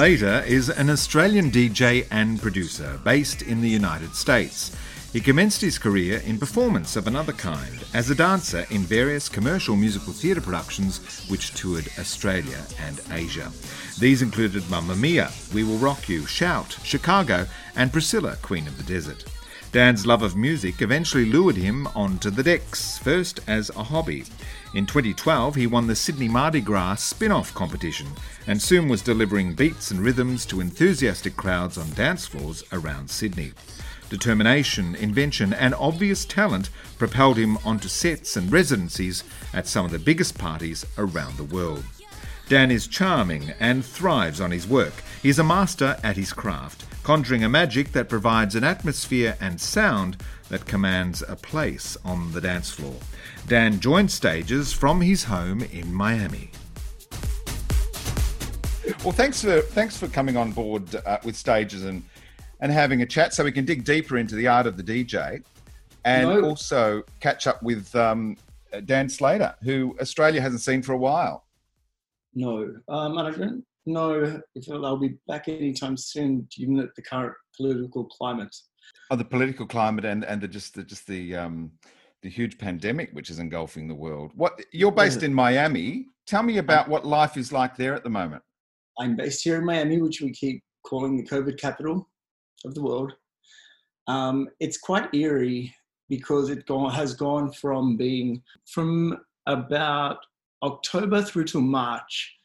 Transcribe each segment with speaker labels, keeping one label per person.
Speaker 1: Slater is an Australian DJ and producer based in the United States. He commenced his career in performance of another kind as a dancer in various commercial musical theatre productions which toured Australia and Asia. These included Mamma Mia, We Will Rock You, Shout, Chicago, and Priscilla, Queen of the Desert. Dan's love of music eventually lured him onto the decks, first as a hobby. In 2012, he won the Sydney Mardi Gras spin off competition and soon was delivering beats and rhythms to enthusiastic crowds on dance floors around Sydney. Determination, invention, and obvious talent propelled him onto sets and residencies at some of the biggest parties around the world. Dan is charming and thrives on his work. He's a master at his craft, conjuring a magic that provides an atmosphere and sound that commands a place on the dance floor. Dan joined stages from his home in Miami. Well, thanks for thanks for coming on board uh, with stages and and having a chat, so we can dig deeper into the art of the DJ, and no. also catch up with um, Dan Slater, who Australia hasn't seen for a while.
Speaker 2: No, um, I don't know if they'll be back anytime soon, given the current political climate.
Speaker 1: Oh, the political climate and and the just the just the um, the huge pandemic which is engulfing the world. What you're based in Miami. Tell me about what life is like there at the moment.
Speaker 2: I'm based here in Miami, which we keep calling the COVID capital of the world. Um, it's quite eerie because it gone, has gone from being from about October through to March.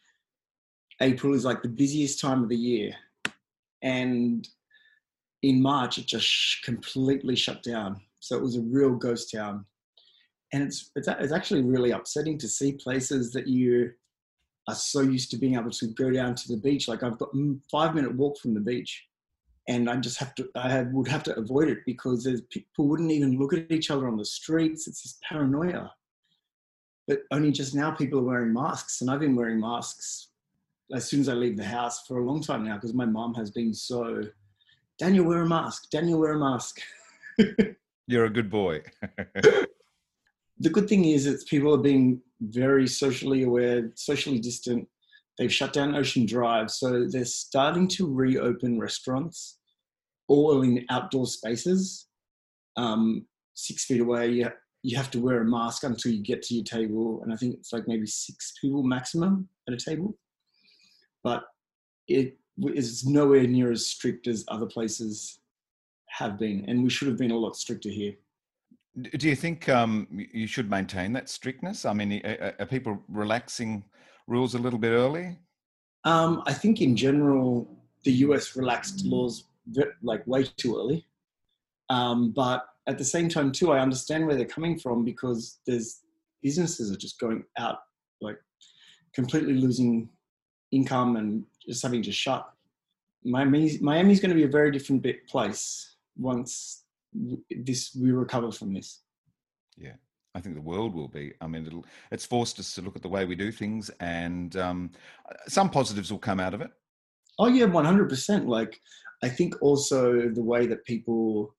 Speaker 2: April is like the busiest time of the year, and in March it just completely shut down. So it was a real ghost town, and it's it's, it's actually really upsetting to see places that you are so used to being able to go down to the beach. Like I've got mm, five minute walk from the beach, and I just have to I would have to avoid it because people wouldn't even look at each other on the streets. It's this paranoia. But only just now people are wearing masks, and I've been wearing masks as soon as I leave the house for a long time now because my mom has been so Daniel wear a mask Daniel wear a mask
Speaker 1: you're a good boy.
Speaker 2: The good thing is that people are being very socially aware socially distant. They've shut down ocean drive so they're starting to reopen restaurants all in outdoor spaces. Um, six feet away you, you have to wear a mask until you get to your table and i think it's like maybe six people maximum at a table. But it is nowhere near as strict as other places have been, and we should have been a lot stricter here.
Speaker 1: Do you think um, you should maintain that strictness? I mean, are people relaxing rules a little bit early?
Speaker 2: Um, I think in general, the US relaxed laws like way too early. Um, but at the same time, too, I understand where they're coming from because there's businesses are just going out like completely losing income and just having to shut. Miami's, Miami's going to be a very different bit place once this we recover from this.
Speaker 1: Yeah, I think the world will be. I mean, it'll it's forced us to look at the way we do things, and um, some positives will come out of it.
Speaker 2: Oh yeah, one hundred percent. Like I think also the way that people,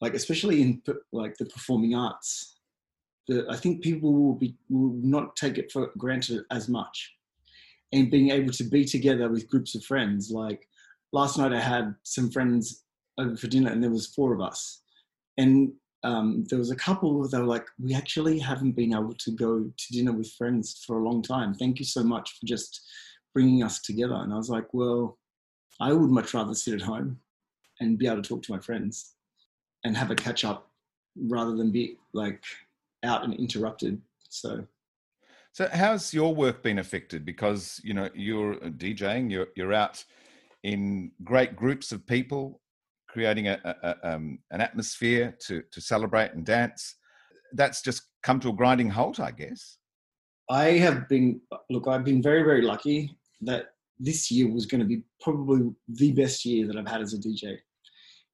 Speaker 2: like especially in like the performing arts, the, I think people will be will not take it for granted as much and being able to be together with groups of friends. Like last night, I had some friends over for dinner, and there was four of us, and um, there was a couple that were like, "We actually haven't been able to go to dinner with friends for a long time. Thank you so much for just bringing us together." And I was like, "Well, I would much rather sit at home and be able to talk to my friends and have a catch up rather than be like out and interrupted." So
Speaker 1: so how's your work been affected? Because you know you're DJing, you're you're out in great groups of people, creating a, a um, an atmosphere to to celebrate and dance. That's just come to a grinding halt, I guess.
Speaker 2: I have been look. I've been very very lucky that this year was going to be probably the best year that I've had as a DJ.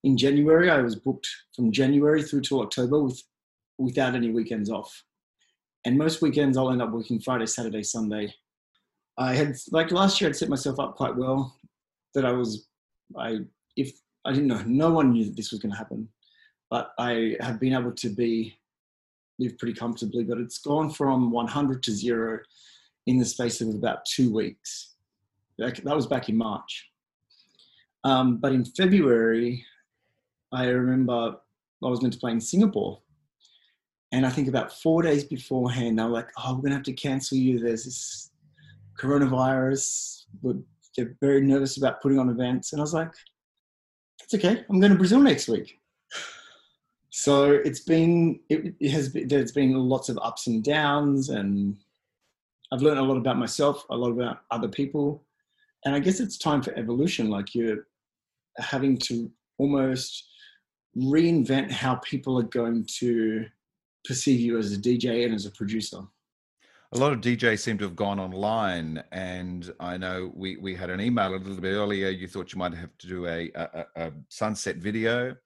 Speaker 2: In January, I was booked from January through to October with without any weekends off and most weekends I'll end up working Friday, Saturday, Sunday. I had like last year I'd set myself up quite well that I was I if I didn't know no one knew that this was going to happen, but I have been able to be live pretty comfortably. But it's gone from 100 to zero in the space of about two weeks. That was back in March. Um, but in February, I remember I was meant to play in Singapore. And I think about four days beforehand, they were like, oh, we're going to have to cancel you. There's this coronavirus. They're very nervous about putting on events. And I was like, it's okay. I'm going to Brazil next week. So it's been, it, it has been, there's been lots of ups and downs. And I've learned a lot about myself, a lot about other people. And I guess it's time for evolution. Like you're having to almost reinvent how people are going to perceive you as a DJ and as a producer?
Speaker 1: A lot of DJs seem to have gone online, and I know we, we had an email a little bit earlier. You thought you might have to do a, a, a sunset video,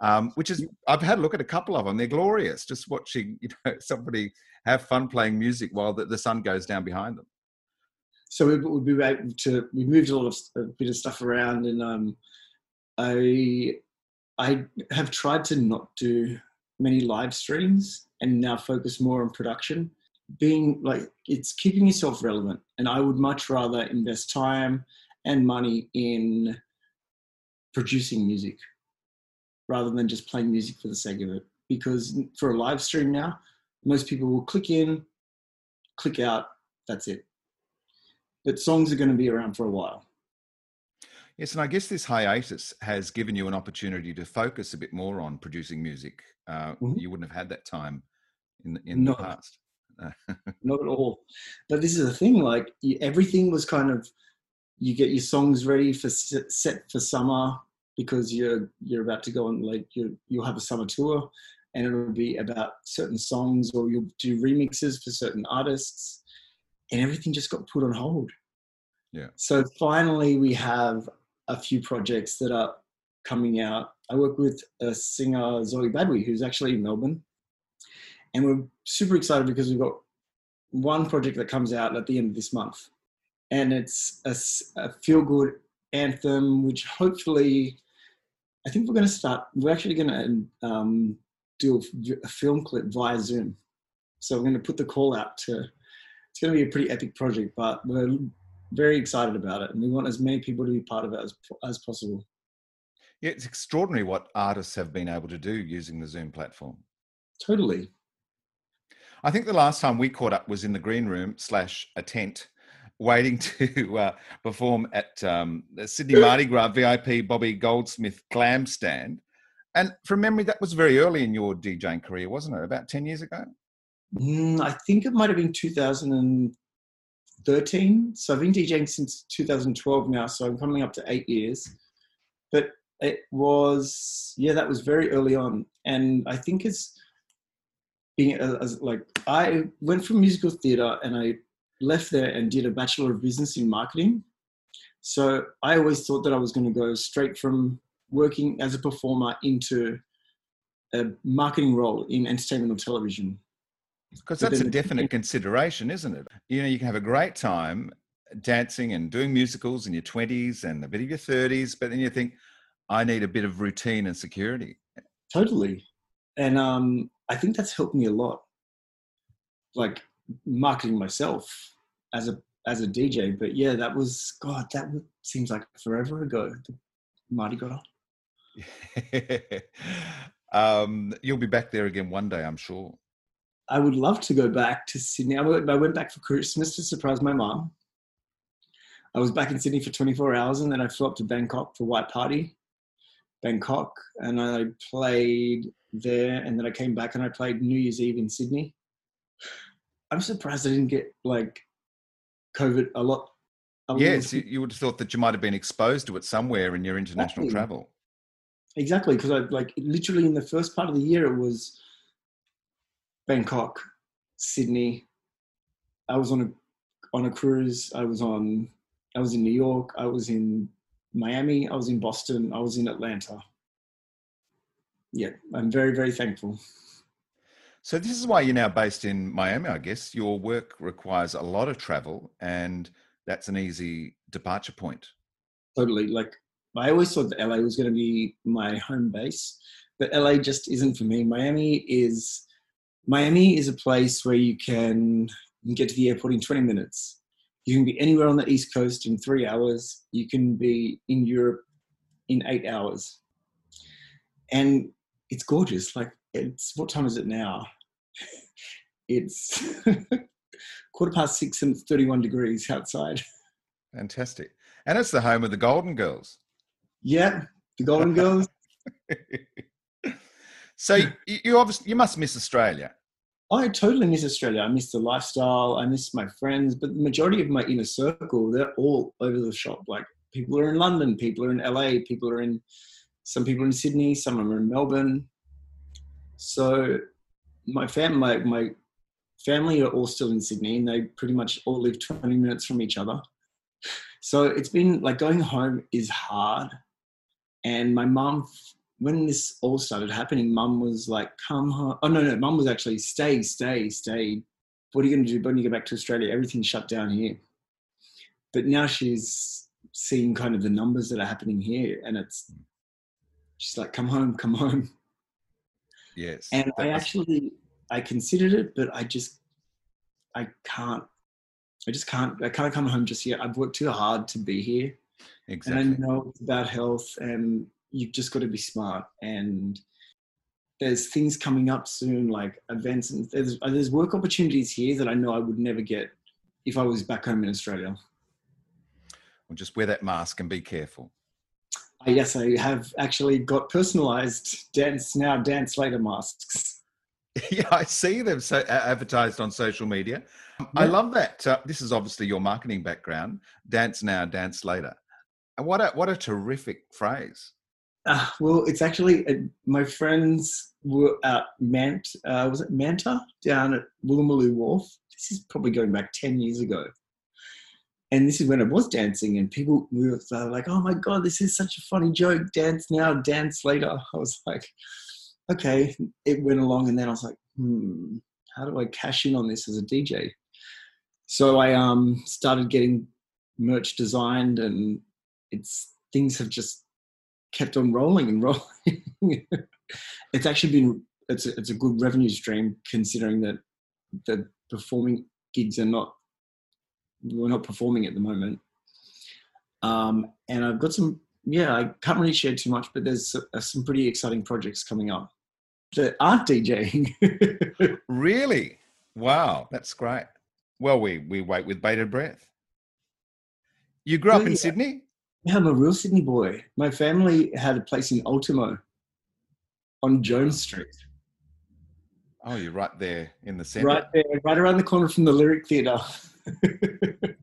Speaker 1: um, which is I've had a look at a couple of them. They're glorious. Just watching you know somebody have fun playing music while the, the sun goes down behind them.
Speaker 2: So we, we able to we moved a lot of a bit of stuff around, and um, I I have tried to not do many live streams and now focus more on production. Being like it's keeping yourself relevant, and I would much rather invest time and money in producing music rather than just playing music for the sake of it. Because for a live stream now, most people will click in, click out, that's it. But songs are going to be around for a while.
Speaker 1: Yes, and I guess this hiatus has given you an opportunity to focus a bit more on producing music. Uh, mm-hmm. You wouldn't have had that time in in the past.
Speaker 2: not at all. But this is the thing: like everything was kind of, you get your songs ready for set for summer because you're you're about to go on like you you'll have a summer tour, and it'll be about certain songs, or you'll do remixes for certain artists, and everything just got put on hold.
Speaker 1: Yeah.
Speaker 2: So finally, we have a few projects that are coming out. I work with a singer, Zoe Badwi, who's actually in Melbourne. And we're super excited because we've got one project that comes out at the end of this month. And it's a, a feel good anthem, which hopefully, I think we're going to start, we're actually going to um, do a, a film clip via Zoom. So we're going to put the call out to, it's going to be a pretty epic project, but we're very excited about it, and we want as many people to be part of it as as possible.
Speaker 1: Yeah, it's extraordinary what artists have been able to do using the Zoom platform.
Speaker 2: Totally.
Speaker 1: I think the last time we caught up was in the green room slash a tent, waiting to uh, perform at um, the Sydney Mardi Gras VIP Bobby Goldsmith Glam Stand. And from memory, that was very early in your DJing career, wasn't it? About 10 years ago?
Speaker 2: Mm, I think it might have been 2013. So I've been DJing since 2012 now, so I'm coming up to eight years. But it was, yeah, that was very early on. And I think it's being as like, I went from musical theatre and I left there and did a Bachelor of Business in Marketing. So I always thought that I was going to go straight from working as a performer into a marketing role in entertainment or television.
Speaker 1: Because that's a definite consideration, isn't it? You know, you can have a great time dancing and doing musicals in your 20s and a bit of your 30s, but then you think, I need a bit of routine and security.
Speaker 2: Totally. And um, I think that's helped me a lot. Like marketing myself as a as a DJ. But yeah, that was God, that seems like forever ago. Mardi Gras.
Speaker 1: um, you'll be back there again one day, I'm sure.
Speaker 2: I would love to go back to Sydney. I went back for Christmas to surprise my mom. I was back in Sydney for 24 hours and then I flew up to Bangkok for White Party, Bangkok, and I played there. And then I came back and I played New Year's Eve in Sydney. I'm surprised I didn't get like COVID a lot.
Speaker 1: yes, you would have thought that you might have been exposed to it somewhere in your international exactly. travel.
Speaker 2: Exactly, because I like literally in the first part of the year it was Bangkok, Sydney. I was on a on a cruise. I was on. I was in New York. I was in Miami. I was in Boston. I was in Atlanta. Yeah, I'm very very thankful.
Speaker 1: So this is why you're now based in Miami, I guess. Your work requires a lot of travel, and that's an easy departure point.
Speaker 2: Totally. Like I always thought that LA was going to be my home base, but LA just isn't for me. Miami is Miami is a place where you can, get to the airport in 20 minutes. You can be anywhere on the East Coast in three hours. You can be in Europe in eight hours. And it's gorgeous. Like, it's what time is it now? It's quarter past six and it's 31 degrees outside.
Speaker 1: Fantastic. And it's the home of the Golden Girls.
Speaker 2: Yeah, the Golden Girls.
Speaker 1: so you, you obviously you must miss Australia.
Speaker 2: I totally miss Australia. I miss the lifestyle. I miss my friends, but the majority of my inner circle, they're all over the shop. Like people are in London, people are in LA, people are in, some people are in Sydney, some are in Melbourne. So my fam, my, my family are all still in Sydney and they pretty much all live 20 minutes from each other. So it's been like going home is hard. And my mum when this all started happening, mum was like, come home. Oh, no, no, mum was actually, stay, stay, stay. What are you going to do when you go back to Australia? Everything's shut down here. But now she's seeing kind of the numbers that are happening here. And it's, she's like, come home, come home.
Speaker 1: Yes.
Speaker 2: And I was... actually, I considered it, but I just, I can't, I just can't, I can't come home just yet. I've worked too hard to be here.
Speaker 1: Exactly.
Speaker 2: And I know it's about health and you've just got to be smart and there's things coming up soon like events and there's there's work opportunities here that I know I would never get if I was back home in Australia.
Speaker 1: Well, just wear that mask and be careful.
Speaker 2: Uh, yes, I have actually got personalized dance now, dance later masks.
Speaker 1: Yeah, I see them so advertised on social media. Yeah. I love that. Uh, this is obviously your marketing background. Dance now, dance later. And what a what a terrific phrase.
Speaker 2: Uh, well, it's actually uh, my friends were at Mant, uh, was it Manta down at Woolloomooloo Wharf. This is probably going back 10 years ago. And this is when I was dancing, and people were like, oh my God, this is such a funny joke. Dance now, dance later. I was like, okay. It went along, and then I was like, hmm, how do I cash in on this as a DJ? So I um, started getting merch designed, and it's things have just kept on rolling and rolling. it's actually been it's a, it's a good revenue stream considering that the performing gigs are not we're not performing at the moment. Um, and I've got some yeah I can't really share too much, but there's uh, some pretty exciting projects coming up that aren't DJing.
Speaker 1: really? Wow, that's great. Well, we we wait with bated breath. You grew up in yeah. Sydney?
Speaker 2: Yeah, I'm a real Sydney boy. My family had a place in Ultimo on Jones Street.
Speaker 1: Oh, you're right there in the centre.
Speaker 2: Right there, right around the corner from the Lyric Theatre.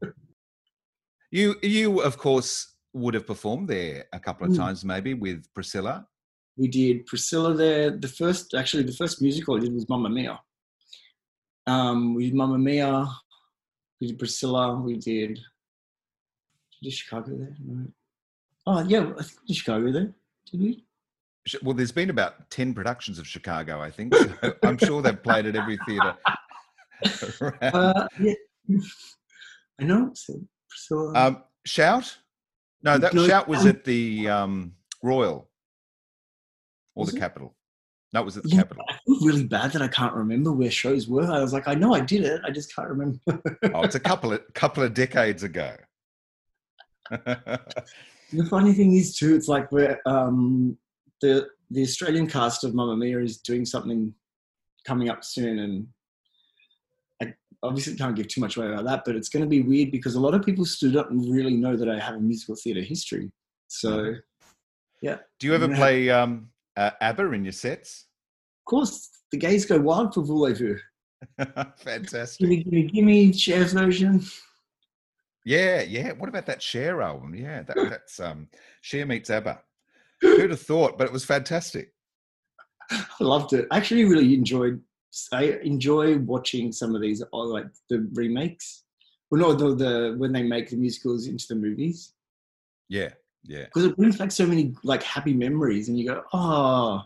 Speaker 1: you, you of course, would have performed there a couple of mm. times, maybe with Priscilla.
Speaker 2: We did Priscilla there. The first, actually, the first musical I did was Mamma Mia. Um, we did Mamma Mia. We did Priscilla. We did did Chicago there? No. Oh yeah, I think Chicago there. Did we?
Speaker 1: Well, there's been about ten productions of Chicago. I think. So I'm sure they've played at every theatre.
Speaker 2: uh, yeah. I know. So,
Speaker 1: so um, Shout? No, that no, Shout was um, at the um, Royal or the it? Capitol. No, it was at the yeah, Capitol.
Speaker 2: I feel really bad that I can't remember where shows were. I was like, I know I did it, I just can't remember.
Speaker 1: oh, it's a couple of couple of decades ago
Speaker 2: the funny thing is too, it's like we're um, the the Australian cast of Mamma Mia is doing something coming up soon, and I obviously can't give too much away about that. But it's going to be weird because a lot of people stood up and really know that I have a musical theatre history. So, mm-hmm. yeah.
Speaker 1: Do you ever play um, uh, ABBA in your sets?
Speaker 2: Of course, the gays go wild for Voulez-Vous.
Speaker 1: Fantastic.
Speaker 2: Gimme, gimme, gimme, Cher's version.
Speaker 1: Yeah, yeah. What about that Cher album? Yeah, that, that's um Cher meets ABBA. Who'd have thought? But it was fantastic.
Speaker 2: I loved it. I actually really enjoyed. I enjoy watching some of these, uh, like the remakes. Well, no, the, the when they make the musicals into the movies.
Speaker 1: Yeah, yeah.
Speaker 2: Because it brings back so many like happy memories, and you go, "Oh,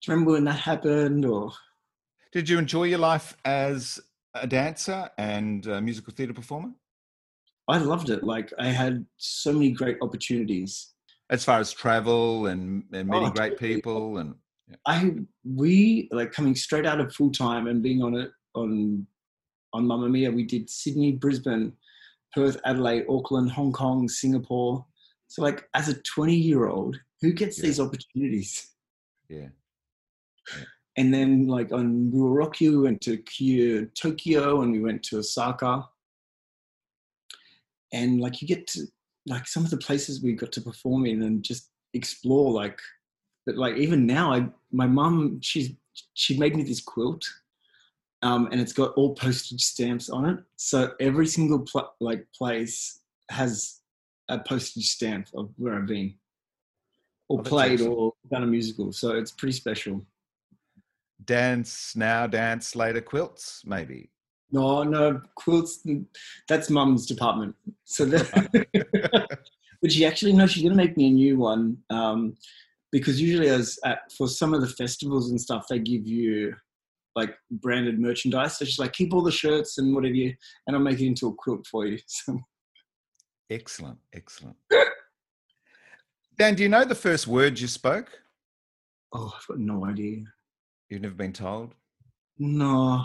Speaker 2: do you remember when that happened?" Or
Speaker 1: did you enjoy your life as a dancer and a musical theatre performer?
Speaker 2: I loved it. Like I had so many great opportunities.
Speaker 1: As far as travel and, and meeting oh, great people and
Speaker 2: yeah. I we like coming straight out of full time and being on it on on Mamma Mia, we did Sydney, Brisbane, Perth, Adelaide, Auckland, Hong Kong, Singapore. So, like, as a 20 year old, who gets
Speaker 1: Yeah.
Speaker 2: these opportunities?
Speaker 1: Yeah.
Speaker 2: And then, like, on we were Rocky, we went to Kyo- Tokyo and we went to Osaka. And, like, you get to, like, some of the places we got to perform in and just explore, like, but, like, even now, I, my mum, she's, she made me this quilt um, and it's got all postage stamps on it. So every single pl- like place has a postage stamp of where I've been, or
Speaker 1: Oh,
Speaker 2: played,
Speaker 1: awesome.
Speaker 2: or done a musical. So it's pretty special.
Speaker 1: Dance now, dance later, quilts maybe.
Speaker 2: No, no quilts. That's mum's department. So that, but she actually no, she's gonna make me a new one. Um, because usually, as at, for some of the festivals and stuff, they give you like branded merchandise. So she's like, keep all the shirts and whatever you, and I'll make it into a quilt for you. So
Speaker 1: Excellent, excellent. Dan, do you know the first words you spoke?
Speaker 2: Oh, I've got no idea.
Speaker 1: You've never been told?
Speaker 2: No.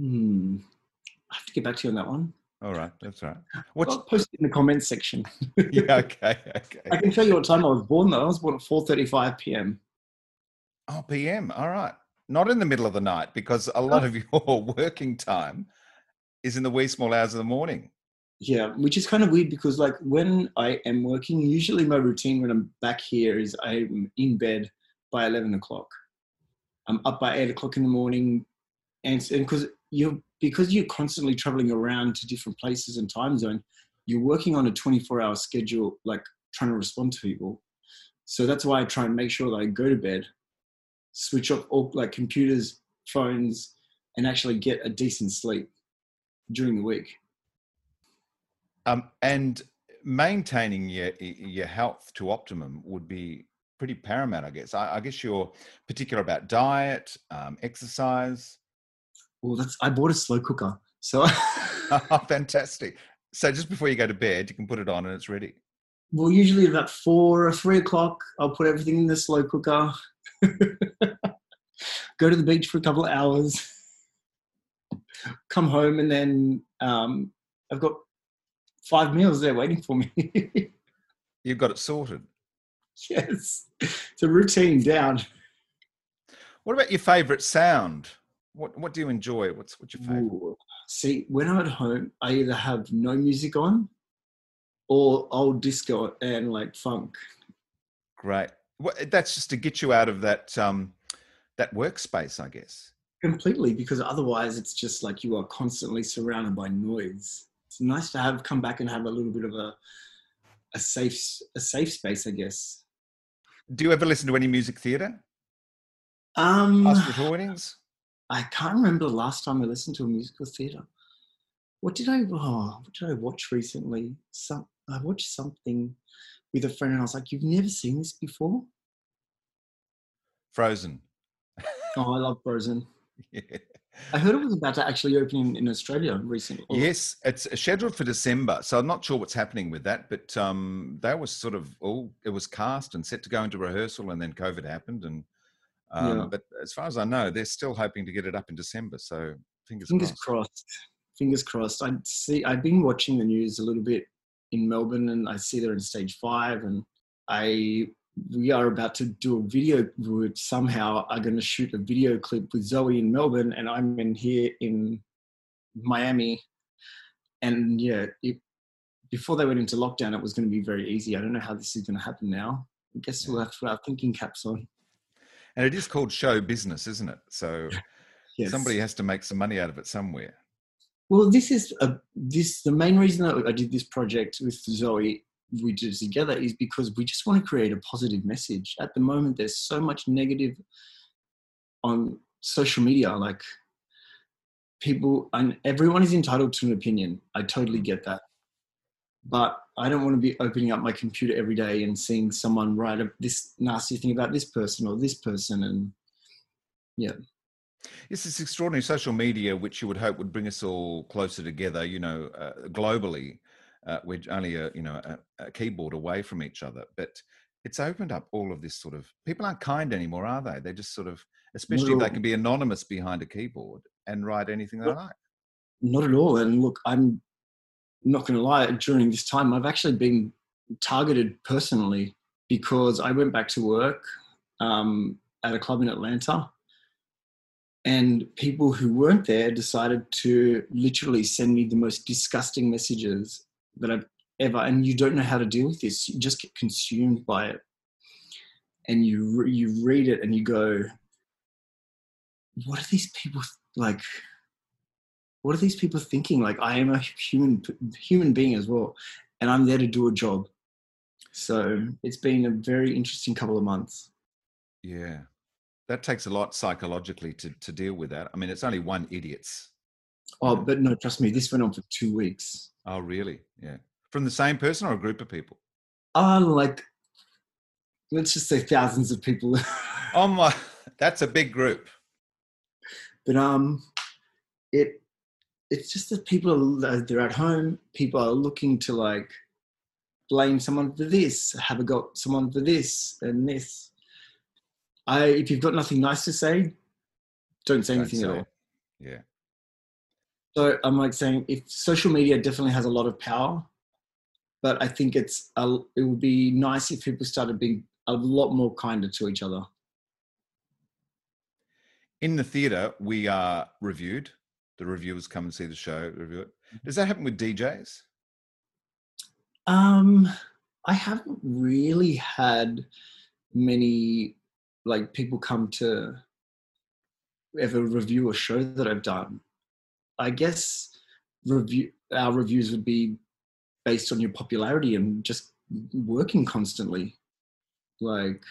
Speaker 2: Hmm. I have to get back to you on that one.
Speaker 1: All right, that's all right. What's
Speaker 2: I'll post it in the comments section.
Speaker 1: yeah, okay, okay.
Speaker 2: I can tell you what time I was born though. I was born at 4.35 p.m.
Speaker 1: Oh, PM. All right. Not in the middle of the night because a lot of your working time is in the wee small hours of the morning.
Speaker 2: Yeah, which is kind of weird because like when I am working, usually my routine when I'm back here is I'm in bed by 11 o'clock. I'm up by eight o'clock in the morning. And because you're, because you're constantly traveling around to different places and time zone, you're working on a 24 hour schedule, like trying to respond to people. So that's why I try and make sure that I go to bed, switch off all like computers, phones, and actually get a decent sleep during the week.
Speaker 1: Um, and maintaining your your health to optimum would be pretty paramount, I guess. I, I guess you're particular about diet, um, exercise.
Speaker 2: Well, that's I bought a slow cooker, so
Speaker 1: Fantastic. So just before you go to bed, you can put it on and it's ready.
Speaker 2: well, usually about four or three o'clock, I'll put everything in the slow cooker. Go to the beach for a couple of hours, come home, and then um, I've got five meals there waiting for me.
Speaker 1: You've got it sorted.
Speaker 2: yes, it's a routine down.
Speaker 1: What about your favourite sound? What What do you enjoy? What's What's your favourite?
Speaker 2: Ooh. See, when I'm at home, I either have no music on or old disco and like funk.
Speaker 1: Great. Well, that's just to get you out of that um, that workspace, I guess.
Speaker 2: completely because otherwise it's just like you are constantly surrounded by noise it's nice to have come back and have a little bit of a a safe a safe space i guess
Speaker 1: Do you ever listen to any music theatre?
Speaker 2: um
Speaker 1: Past recordings?
Speaker 2: I can't remember the last time i listened to a musical theater what did i oh, what did i watch recently some i watched something with a friend and i was like you've never seen this before
Speaker 1: Frozen.
Speaker 2: oh i love frozen
Speaker 1: Yeah.
Speaker 2: i heard it was about to actually open in, in australia recently
Speaker 1: Yes, it's scheduled for December, so I'm not sure what's happening with that. But um, that was sort of all. It was cast and set to go into rehearsal, and then COVID happened. And um,
Speaker 2: Yeah.
Speaker 1: but as far as I know, they're still hoping to get it up in December. So fingers,
Speaker 2: fingers
Speaker 1: crossed.
Speaker 2: crossed. Fingers crossed. I see. I've been watching the news a little bit in Melbourne, and I see they're in stage five, and I we are about to do a video. We somehow are going to shoot a video clip with Zoe in Melbourne, and I'm in here in Miami, and yeah, it, before they went into lockdown, it was going to be very easy. I don't know how this is going to happen now. I guess we'll have to put our thinking caps on.
Speaker 1: And it is called show business, isn't it? So
Speaker 2: Yes.
Speaker 1: somebody has to make some money out of it somewhere.
Speaker 2: Well, this is a, this the main reason that I did this project with Zoe. We did it together is because we just want to create a positive message. At the moment, there's so much negative on social media. Like people, and everyone is entitled to an opinion. I totally get that, but I don't want to be opening up my computer every day and seeing someone write a, this nasty thing about this person or this person. And
Speaker 1: yeah. it's this extraordinary social media, which you would hope would bring us all closer together. You know, uh, globally, uh, we're only a you know a, a keyboard away from each other, but it's opened up all of this sort of. People aren't kind anymore, are they? They're just sort of, especially if they can be anonymous behind a keyboard and write anything they like.
Speaker 2: not at all. And look, I'm not going to lie. During this time, I've actually been targeted personally because I went back to work um, at a club in Atlanta, and people who weren't there decided to literally send me the most disgusting messages that I've ever. And you don't know how to deal with this. You just get consumed by it, and you re- you read it and you go, "What are these people like?" What are these people thinking? Like I am a human human being as well, and I'm there to do a job. So it's been a very interesting couple of months.
Speaker 1: Yeah. That takes a lot psychologically to, to deal with that. I mean, it's only one idiot's.
Speaker 2: Oh, but no, trust me, this went on for two weeks.
Speaker 1: Oh, really? Yeah. From the same person or a group of people?
Speaker 2: Uh, like, let's just say thousands of people.
Speaker 1: oh my, that's a big group.
Speaker 2: But um, it it's just that people are uh, they're at home. People are looking to like blame someone for this, have a got someone for this and this. I, if you've got nothing nice to say, don't say don't anything say at all.
Speaker 1: Yeah.
Speaker 2: So I'm like saying, if social media definitely has a lot of power, but I think it's a, it would be nice if people started being a lot more kinder to each other.
Speaker 1: In the theatre, we are reviewed. The reviewers come and see the show, review it. Does that happen with DJs?
Speaker 2: Um, I haven't really had many like people come to ever review a show that I've done. I guess review our reviews would be based on your popularity and just working constantly. Like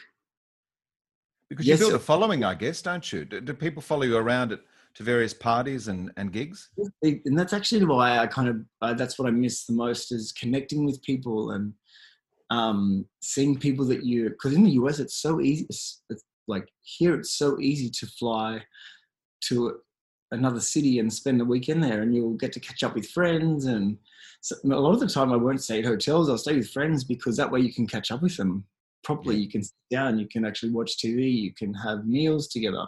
Speaker 1: because yes, you build a following, I guess, don't you? Do, do people follow you around at to various parties and, and gigs?
Speaker 2: And that's actually why I kind of uh, that's what I miss the most is connecting with people and um, seeing people that you because in the US it's so easy. It's, it's like here it's so easy to fly to another city and spend the weekend there, and you'll get to catch up with friends. And so a lot of the time, I won't stay at hotels. I'll stay with friends because that way you can catch up with them properly. You can sit down, you can actually watch TV, you can have meals together.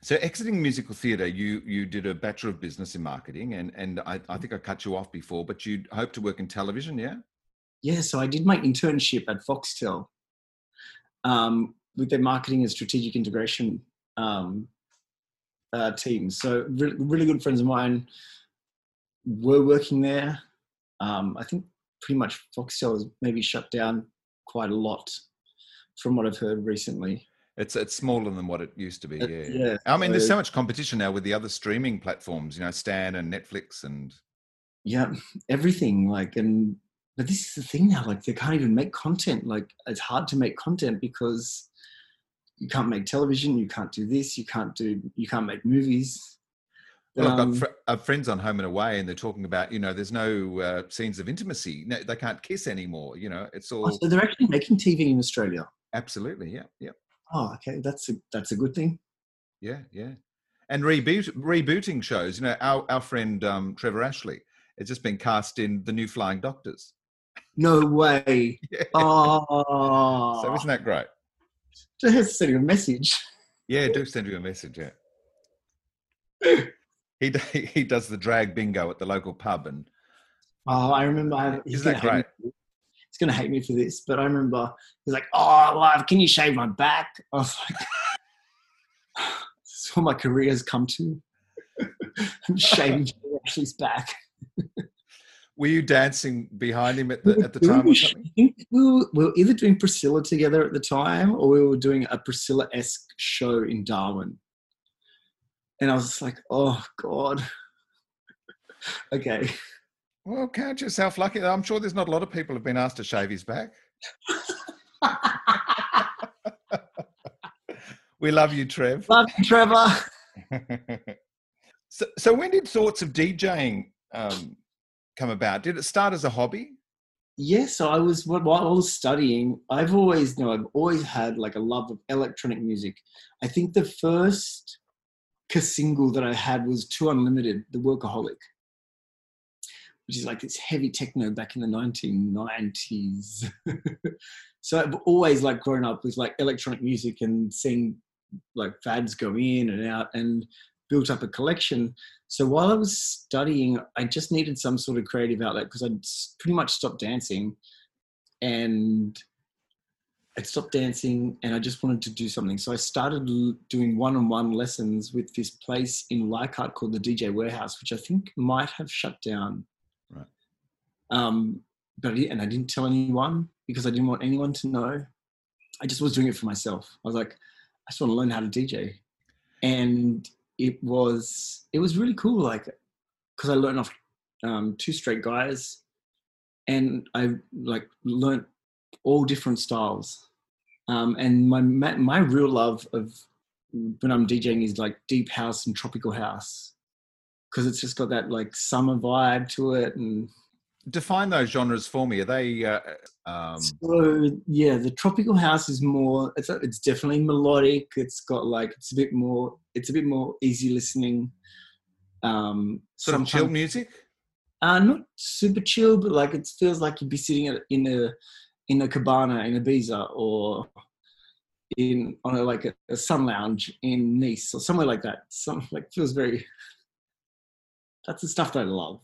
Speaker 1: So exiting musical theatre, you you did a bachelor of business in marketing, and and I, I think I cut you off before, but you hope to work in television, yeah?
Speaker 2: Yeah, so I did my internship at Foxtel um, with their marketing and strategic integration um, uh, team. So re- really good friends of mine were working there. Um, I think pretty much Foxtel has maybe shut down quite a lot from what I've heard recently.
Speaker 1: It's it's smaller than what it used to be. Yeah. yeah I mean, there's so much competition now with the other streaming platforms. You know, Stan and Netflix and
Speaker 2: yeah, everything. Like, and but this is the thing now. Like, they can't even make content. Like, it's hard to make content because you can't make television. You can't do this. You can't do. You can't make movies.
Speaker 1: Well, I've got um, fr- I've friends on Home and Away, and they're talking about you know there's no uh, scenes of intimacy. No, they can't kiss anymore. You know, it's all.
Speaker 2: Oh, so they're actually making TV in Australia.
Speaker 1: Absolutely, yeah, yeah.
Speaker 2: Oh, okay, that's a that's a good thing.
Speaker 1: Yeah, yeah, and reboot rebooting shows. You know, our our friend um, Trevor Ashley has just been cast in the new Flying Doctors.
Speaker 2: No way! yeah. Oh,
Speaker 1: so isn't that great?
Speaker 2: Just send you a message.
Speaker 1: Yeah, do send you a message. Yeah. he he does the drag bingo at the local pub and.
Speaker 2: Oh, I remember. I, Isn't that great? He's going to hate me for this, but I remember he's like, "Oh, love, can you shave my back?" I was like, "This is what my career has come to." I'm shaving Ashley's back.
Speaker 1: were you dancing behind him at the at the time or something?
Speaker 2: we were, we were either doing Priscilla together at the time, or we were doing a Priscilla esque show in Darwin. And I was like, "Oh God." okay.
Speaker 1: Well, count yourself lucky. I'm sure there's not a lot of people have been asked to shave his back. we love you, Trev.
Speaker 2: Love you, Trevor.
Speaker 1: so, so when did thoughts of DJing um, come about? Did it start as a hobby?
Speaker 2: Yes, I was while I was studying. I've always you know I've always had like a love of electronic music. I think the first single that I had was 2 Unlimited, The Workaholic which is like this heavy techno back in the 1990s. so I've always like grown up with like electronic music and seeing like fads go in and out. And built up a collection. So while I was studying, I just needed some sort of creative outlet because I'd pretty much stopped dancing, and I'd stopped dancing, and I just wanted to do something. So I started doing one-on-one lessons with this place in Leichhardt called the DJ Warehouse, which I think might have shut down. Um, but I, and I didn't tell anyone because I didn't want anyone to know. I just was doing it for myself. I was like, I just want to learn how to DJ, and it was it was really cool. Like, because I learned off um, two straight guys, and I like learned all different styles. Um, and my my real love of when I'm DJing is like deep house and tropical house because it's just got that like summer vibe to it and
Speaker 1: define those genres for me. Are they? Uh,
Speaker 2: um... So yeah, the tropical house is more. It's it's definitely melodic. It's got like it's a bit more. It's a bit more easy listening. Um,
Speaker 1: sort of chill music.
Speaker 2: Uh, not super chill, but like it feels like you'd be sitting in a in a cabana in Ibiza or in on a like a, a sun lounge in Nice or somewhere like that. Some like feels very. That's the stuff that I love.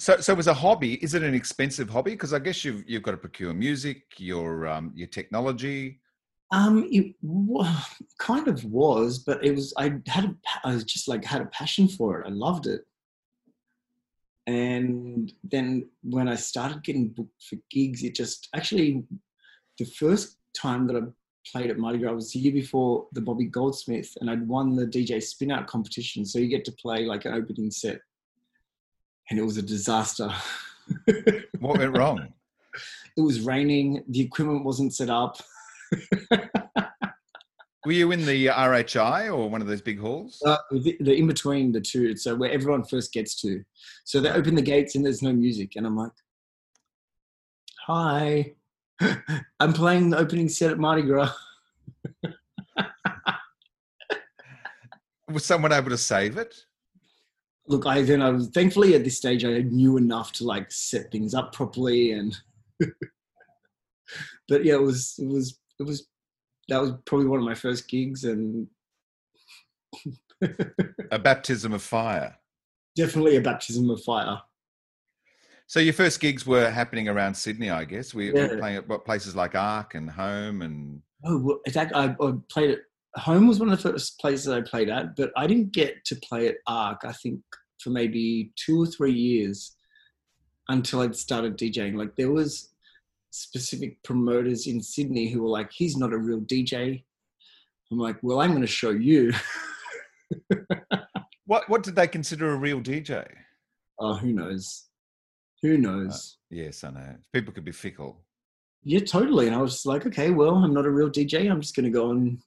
Speaker 1: So, so as a hobby, is it an expensive hobby? Because I guess you've you've got to procure music, your um, your technology.
Speaker 2: Um, it kind of was, but it was. I had a, I was just like had a passion for it. I loved it. And then when I started getting booked for gigs, it just actually the first time that I played at Mardi Gras was the year before the Bobby Goldsmith, and I'd won the DJ Spin Out competition. So you get to play like an opening set and it was a disaster.
Speaker 1: what went wrong?
Speaker 2: It was raining. The equipment wasn't set up.
Speaker 1: Were you in the RHI or one of those big halls?
Speaker 2: Uh, the, the, in between the two, so where everyone first gets to. So they open the gates and there's no music, and I'm like, "Hi, I'm playing the opening set at Mardi Gras."
Speaker 1: Was someone able to save it?
Speaker 2: Look, I then I was thankfully at this stage I knew enough to like set things up properly and but yeah, it was it was it was that was probably one of my first gigs and
Speaker 1: a baptism of fire.
Speaker 2: Definitely a baptism of fire.
Speaker 1: So your first gigs were happening around Sydney, I guess. We yeah. were playing at what places like Ark and Home and.
Speaker 2: Oh, well, exactly. I, I played it home was one of the first places I played at, but I didn't get to play at Ark, I think, for maybe two or three years until I'd started DJing. Like there was specific promoters in Sydney who were like, he's not a real DJ. I'm like, well, I'm going to show you.
Speaker 1: what what did they consider a real DJ?
Speaker 2: Oh, who knows? Who knows?
Speaker 1: Uh, yes, I know. People could be fickle.
Speaker 2: Yeah, totally. And I was like, okay, well, I'm not a real DJ. I'm just going to go and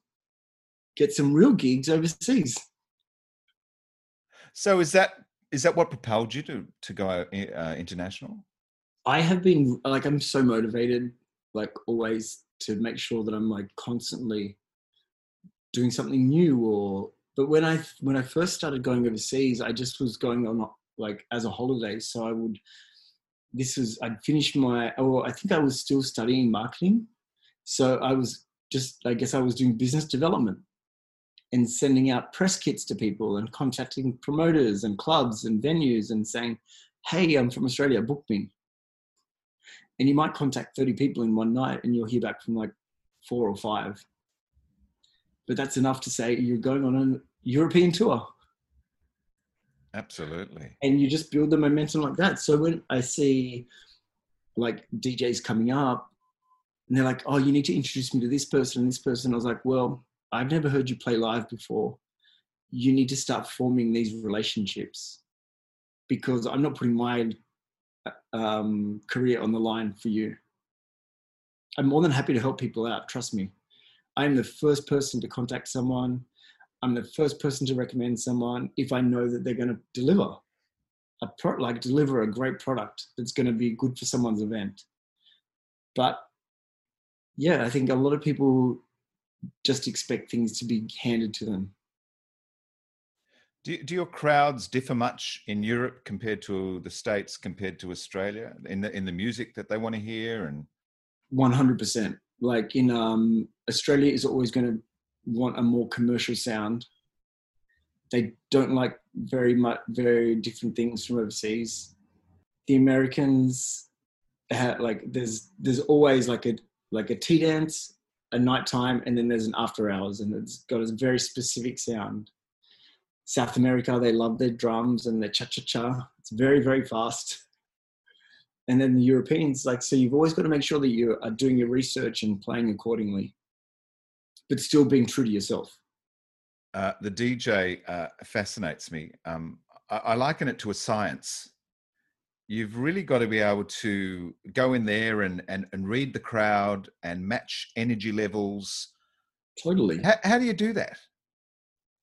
Speaker 2: get some real gigs overseas.
Speaker 1: So is that is that what propelled you to to go uh, international?
Speaker 2: I have been like I'm so motivated, like always, to make sure that I'm like constantly doing something new. Or but when I when I first started going overseas, I just was going on like as a holiday. So I would. This was I'd finished my. Oh, I think I was still studying marketing, so I was just. I guess I was doing business development and sending out press kits to people and contacting promoters and clubs and venues and saying, hey, I'm from Australia, book me. And you might contact 30 people in one night and you'll hear back from like four or five. But that's enough to say you're going on a European tour.
Speaker 1: Absolutely.
Speaker 2: And you just build the momentum like that. So when I see like DJs coming up and they're like, oh, you need to introduce me to this person and this person, I was like, well, I've never heard you play live before. You need to start forming these relationships because I'm not putting my um, career on the line for you. I'm more than happy to help people out. Trust me. I'm the first person to contact someone. I'm the first person to recommend someone if I know that they're going to deliver a pro- like deliver a great product that's going to be good for someone's event. But yeah, I think a lot of people just expect things to be handed to them.
Speaker 1: Do, do your crowds differ much in Europe compared to the States, compared to Australia, in the in the music that they want to hear? And
Speaker 2: one hundred percent. Like in um, Australia, is always going to want a more commercial sound, they don't like very much very different things from overseas. The Americans have like there's there's always like a like a tea dance, a nighttime, and then there's an after hours, and it's got a very specific sound. South America, they love their drums and their cha cha cha. It's very very fast. And then the Europeans, like so, you've always got to make sure that you are doing your research and playing accordingly, but still being true to yourself.
Speaker 1: Uh, the DJ uh, fascinates me. Um, I, I, liken it to a science. You've really got to be able to go in there and, and, and read the crowd and match energy levels.
Speaker 2: Totally.
Speaker 1: How, how do you do that?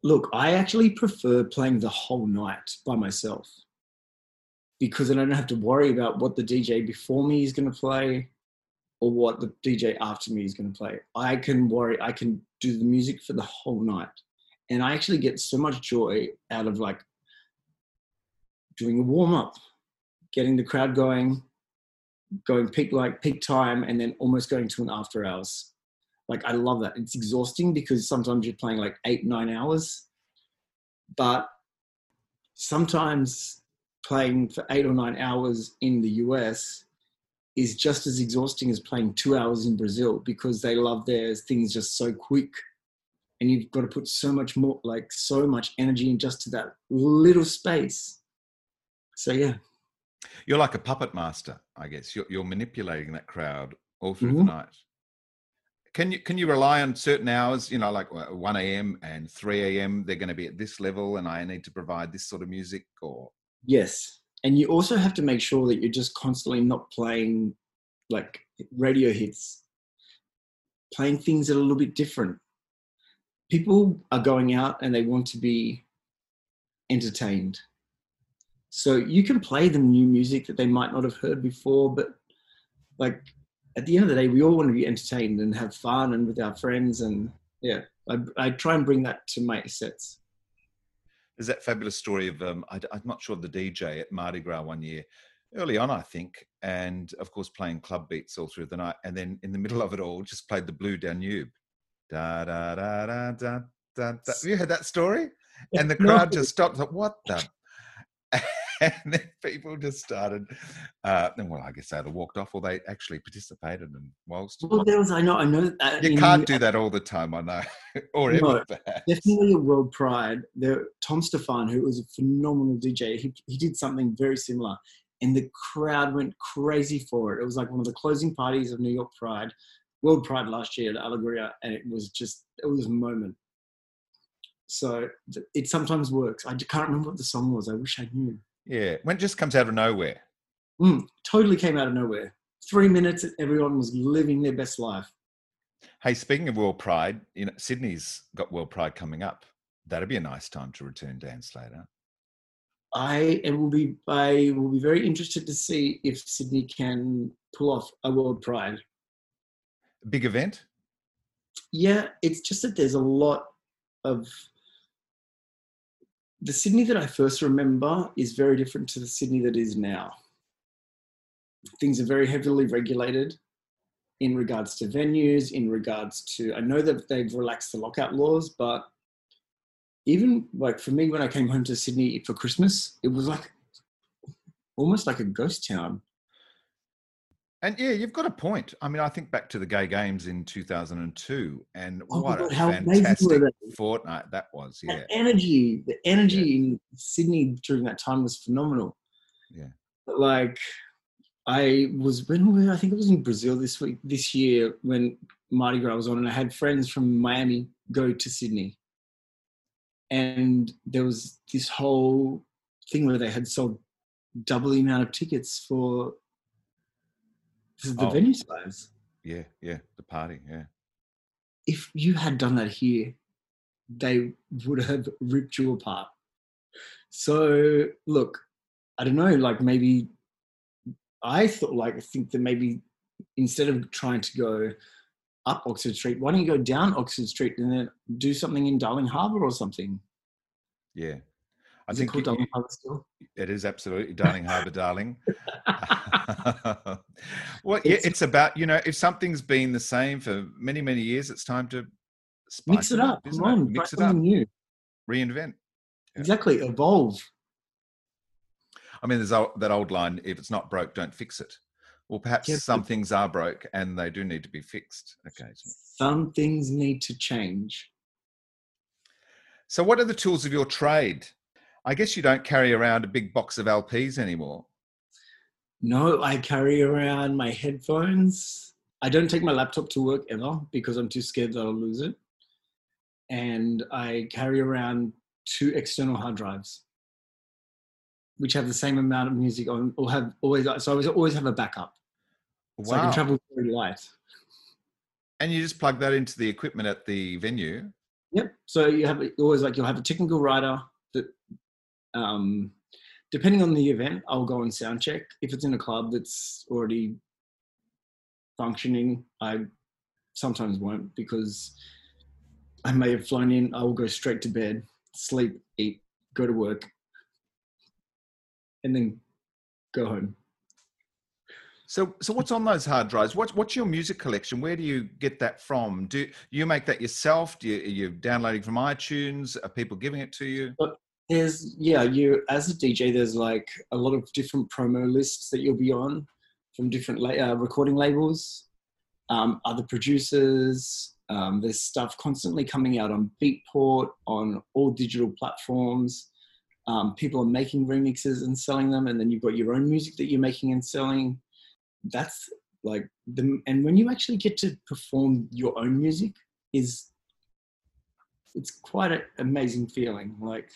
Speaker 2: Look, I actually prefer playing the whole night by myself because I don't have to worry about what the DJ before me is going to play or what the DJ after me is going to play. I can worry, I can do the music for the whole night and I actually get so much joy out of like doing a warm up, getting the crowd going, going peak like peak time, and then almost going to an after hours. Like I love that. It's exhausting because sometimes you're playing like eight nine hours, but sometimes playing for eight or nine hours in the US is just as exhausting as playing two hours in Brazil because they love their things just so quick and you've got to put so much more like so much energy in just to that little space so yeah
Speaker 1: you're like a puppet master i guess. You're, you're manipulating that crowd all through mm-hmm. the night. Can you can you rely on certain hours you know like 1 a.m and 3 a.m they're going to be at this level and i need to provide this sort of music or?
Speaker 2: Yes. And you also have to make sure that you're just constantly not playing like radio hits. Playing things that are a little bit different. People are going out and they want to be entertained. So you can play them new music that they might not have heard before, but like at the end of the day, we all want to be entertained and have fun and with our friends. And yeah, I, I try and bring that to my sets.
Speaker 1: There's that fabulous story of, um, I, am not sure the DJ at Mardi Gras one year, early on, I think, and of course playing club beats all through the night. And then in the middle of it all, just played the Blue Danube. Da, da, da, da, da, da, da. Have you heard that story? And the crowd just stopped. Like, what the? and then people just started. Uh, and well, I guess they either walked off or they actually participated. And whilst
Speaker 2: well, there was, I know, I know.
Speaker 1: That you can't do that all the time. I know, or no, ever. Perhaps.
Speaker 2: Definitely a world pride. There, Tom Stephan, who was a phenomenal DJ, he he did something very similar, and the crowd went crazy for it. It was like one of the closing parties of New York Pride. World Pride last year at Alegria, and it was just it was a moment. So it sometimes works. I can't remember what the song was. I wish I knew.
Speaker 1: Yeah, when it just comes out of nowhere.
Speaker 2: Mm, totally came out of nowhere. Three minutes, everyone was living their best life.
Speaker 1: Hey, speaking of World Pride, you know Sydney's got World Pride coming up. That'd be a nice time to return Dan Slater.
Speaker 2: I will be I will be very interested to see if Sydney can pull off a World Pride
Speaker 1: big event?
Speaker 2: Yeah, it's just that there's a lot of the Sydney that I first remember is very different to the Sydney that is now. Things are very heavily regulated in regards to venues, in regards to, I know that they've relaxed the lockout laws, but even like for me, when I came home to Sydney for Christmas, it was like almost like a ghost town.
Speaker 1: And yeah, you've got a point. I mean, I think back to the gay games in 2002 and oh what God, a fantastic fortnight that was. Yeah.
Speaker 2: The energy, the energy yeah. in Sydney during that time was phenomenal.
Speaker 1: Yeah.
Speaker 2: But like, I was, when I think it was in Brazil this week, this year when Mardi Gras was on, and I had friends from Miami go to Sydney. And there was this whole thing where they had sold double the amount of tickets for is the oh, venue size.
Speaker 1: Yeah, yeah, the party, yeah.
Speaker 2: If you had done that here, they would have ripped you apart. So look, I don't know, like maybe I thought like I think that maybe instead of trying to go up Oxford Street, why don't you go down Oxford Street and then do something in Darling Harbour or something?
Speaker 1: Yeah.
Speaker 2: I is think it, Darling Harbour still?
Speaker 1: It is absolutely Darling Harbour, darling. well, yeah, it's about you know if something's been the same for many many years, it's time to
Speaker 2: mix it up. Come on,
Speaker 1: mix it up.
Speaker 2: New.
Speaker 1: Reinvent.
Speaker 2: Yeah. Exactly, evolve.
Speaker 1: I mean, there's that old line: "If it's not broke, don't fix it." Well, perhaps yeah, some things are broke and they do need to be fixed occasionally.
Speaker 2: Some things need to change.
Speaker 1: So, what are the tools of your trade? I guess you don't carry around a big box of LPs anymore.
Speaker 2: No, I carry around my headphones. I don't take my laptop to work ever because I'm too scared that I'll lose it. And I carry around two external hard drives, which have the same amount of music on, or have always. So I always always have a backup, wow. so I can travel very light.
Speaker 1: And you just plug that into the equipment at the venue.
Speaker 2: Yep. So you have always like you'll have a technical writer um, depending on the event, I'll go and sound check. If it's in a club that's already functioning, I sometimes won't because I may have flown in. I will go straight to bed, sleep, eat, go to work, and then go home.
Speaker 1: So, so what's on those hard drives? What's what's your music collection? Where do you get that from? Do you make that yourself? Do you are you downloading from iTunes? Are people giving it to you?
Speaker 2: There's yeah you as a dj there's like a lot of different promo lists that you'll be on from different uh, recording labels um, other producers um, there's stuff constantly coming out on beatport on all digital platforms. Um, people are making remixes and selling them and then you've got your own music that you're making and selling. That's like the and when you actually get to perform your own music is it's quite an amazing feeling like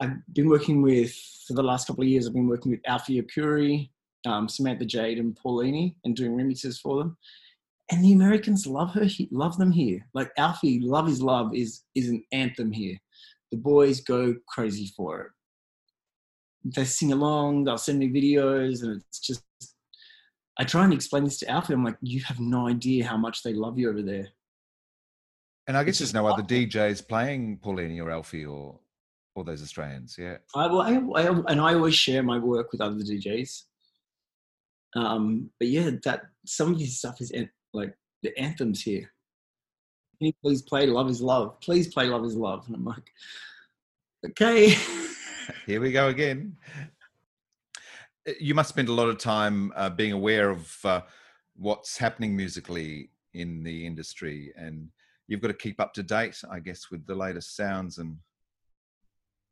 Speaker 2: I've been working with, for the last couple of years, I've been working with Alfie Arcuri, um, Samantha Jade, and Paulini and doing remixes for them. And the Americans love her, love them here. Like Alfie, Love is Love is, is an anthem here. The boys go crazy for it. They sing along, they'll send me videos, and it's just, I try and explain this to Alfie. I'm like, you have no idea how much they love you over there.
Speaker 1: And I guess there's no other DJs playing Paulini or Alfie or all those Australians. Yeah.
Speaker 2: I, well, I, I, and I always share my work with other DJs. Um, but yeah, that some of his stuff is like the anthems here. Can you please play "Love Is Love"? Please play "Love Is Love," and I'm like, okay.
Speaker 1: here we go again. You must spend a lot of time uh, being aware of uh, what's happening musically in the industry, and you've got to keep up to date, I guess, with the latest sounds and